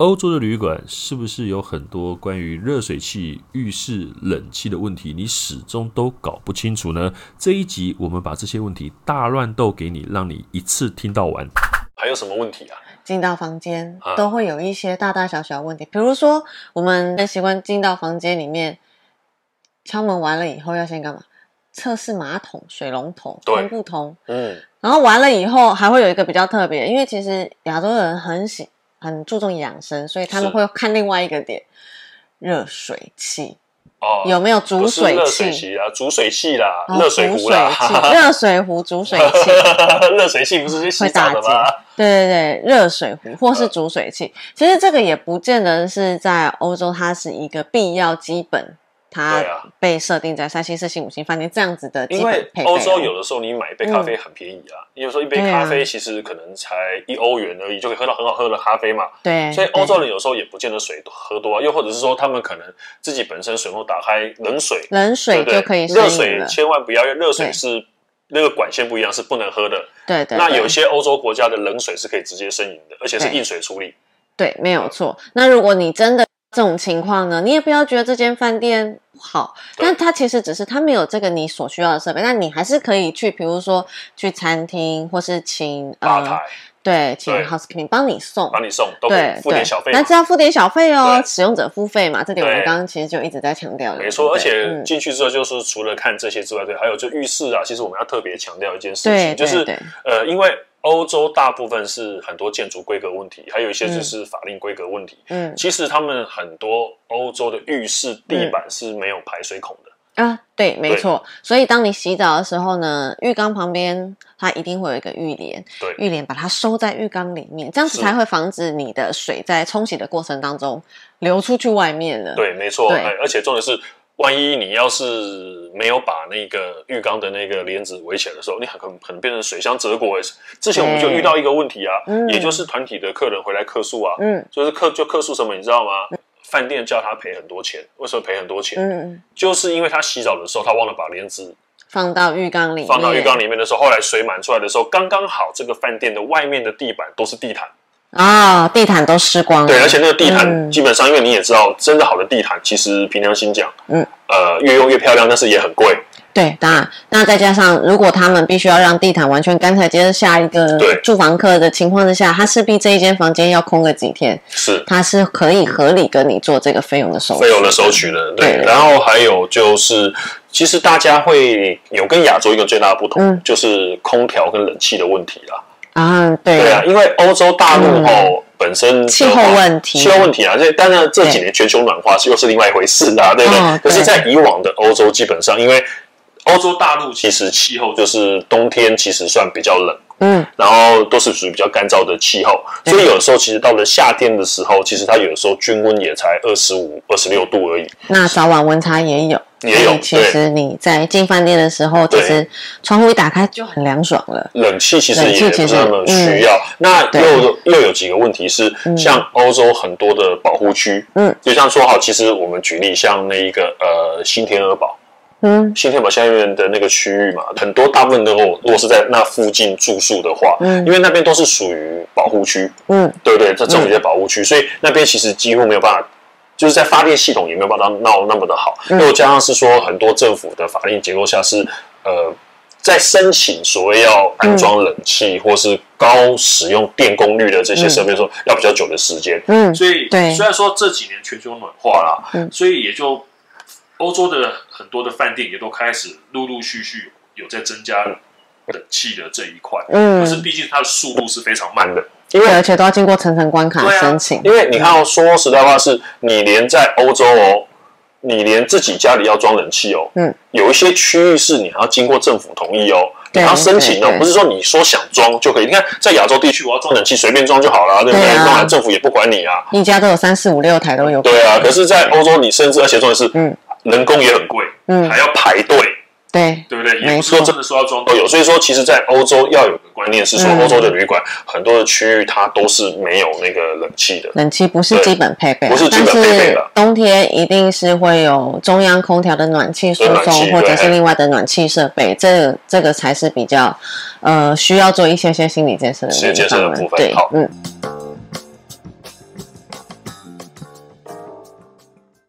欧洲的旅馆是不是有很多关于热水器、浴室冷气的问题，你始终都搞不清楚呢？这一集我们把这些问题大乱斗给你，让你一次听到完。还有什么问题啊？进到房间都会有一些大大小小问题，比如说我们很习惯进到房间里面，敲门完了以后要先干嘛？测试马桶水龙头通不通？嗯，然后完了以后还会有一个比较特别，因为其实亚洲人很喜很注重养生，所以他们会看另外一个点：热水器哦，有没有煮水器？热水器啊，煮水器啦，热水壶啦，热水壶煮水器，热水器不是洗澡的吗？对对对，热水壶或是煮水器，其实这个也不见得是在欧洲，它是一个必要基本。它被设定在三星、四星、五星饭店这样子的。因为欧洲有的时候你买一杯咖啡很便宜啊，因为说一杯咖啡其实可能才一欧元而已，就可以喝到很好喝的咖啡嘛。对，所以欧洲人有时候也不见得水喝多啊，又或者是说他们可能自己本身水龙头打开冷水，冷水就可以。热水千万不要，因为热水是那个管线不一样，是不能喝的。对对。那有些欧洲国家的冷水是可以直接生饮的，而且是硬水处理。对，没有错。那如果你真的。这种情况呢，你也不要觉得这间饭店不好，但它其实只是它没有这个你所需要的设备，那你还是可以去，比如说去餐厅或是请吧台，对，请 housekeeping 帮你送，帮你送，都对，付点小费，那只要付点小费哦，使用者付费嘛，这点我们刚刚其实就一直在强调的，没错。而且进去之后，就是除了看这些之外，对，还有就浴室啊，其实我们要特别强调一件事情，就是呃，因为。欧洲大部分是很多建筑规格问题，还有一些就是法令规格问题。嗯，其实他们很多欧洲的浴室地板是没有排水孔的。嗯、啊，对，没错。所以当你洗澡的时候呢，浴缸旁边它一定会有一个浴帘，对，浴帘把它收在浴缸里面，这样子才会防止你的水在冲洗的过程当中流出去外面了。对，没错。对，而且重点是。万一你要是没有把那个浴缸的那个帘子围起来的时候，你很可能可能变成水箱折国。之前我们就遇到一个问题啊，嗯、也就是团体的客人回来客诉啊，嗯，就是客就客诉什么，你知道吗？饭店叫他赔很多钱，为什么赔很多钱？嗯，就是因为他洗澡的时候他忘了把帘子放到浴缸里，放到浴缸里面的时候，后来水满出来的时候，刚刚好这个饭店的外面的地板都是地毯。啊、哦，地毯都湿光了。对，而且那个地毯基本上，嗯、因为你也知道，真的好的地毯，其实凭良心讲，嗯，呃，越用越漂亮，但是也很贵。对，当然，那再加上如果他们必须要让地毯完全干，才接着下一个住房客的情况之下，他势必这一间房间要空个几天。是，他是可以合理跟你做这个费用的收费用的收取的。对，对然后还有就是，其实大家会有跟亚洲一个最大的不同，嗯、就是空调跟冷气的问题啦。啊，对对啊，因为欧洲大陆哦本身气候问题，气候问题啊，这当然这几年全球暖化又是另外一回事啊，对不对？可是，在以往的欧洲，基本上因为欧洲大陆其实气候就是冬天其实算比较冷，嗯，然后都是属于比较干燥的气候，所以有时候其实到了夏天的时候，其实它有时候均温也才二十五、二十六度而已。那早晚温差也有。也有，其实你在进饭店的时候，其实窗户一打开就很凉爽了。冷气其实也不是那么需要。那又又有几个问题是，像欧洲很多的保护区，嗯，就像说好，其实我们举例，像那一个呃新天鹅堡，嗯，新天鹅堡下面的那个区域嘛，很多大部分都如果是在那附近住宿的话，嗯，因为那边都是属于保护区，嗯，对不对，这这种一些保护区，所以那边其实几乎没有办法。就是在发电系统也没有办法闹那么的好，又加上是说很多政府的法令结构下是呃，在申请所谓要安装冷气或是高使用电功率的这些设备的时候，要比较久的时间。嗯，所以虽然说这几年全球暖化啦，嗯，所以也就欧洲的很多的饭店也都开始陆陆续续有在增加冷气的这一块。嗯，可是毕竟它的速度是非常慢的。因为而且都要经过层层关卡申请。啊、因为你看，哦，说实在话，是你连在欧洲哦，你连自己家里要装冷气哦，嗯，有一些区域是你还要经过政府同意哦，你要申请哦，不是说你说想装就可以。你看，在亚洲地区，我要装冷气随便装就好了，对不对？当然政府也不管你啊。一家都有三四五六台都有。对啊，可是，在欧洲，你甚至而且重点是，嗯，人工也很贵，嗯，还要排队。对，对不对？也不是说真的说要装都有，所以说其实，在欧洲要有个观念是说，欧洲的旅馆很多的区域它都是没有那个冷气的，冷气不是基本配备，不是基本配备的。冬天一定是会有中央空调的暖气输送，或者是另外的暖气设备，这这个才是比较呃需要做一些些心理建设的建设的部分。对，嗯。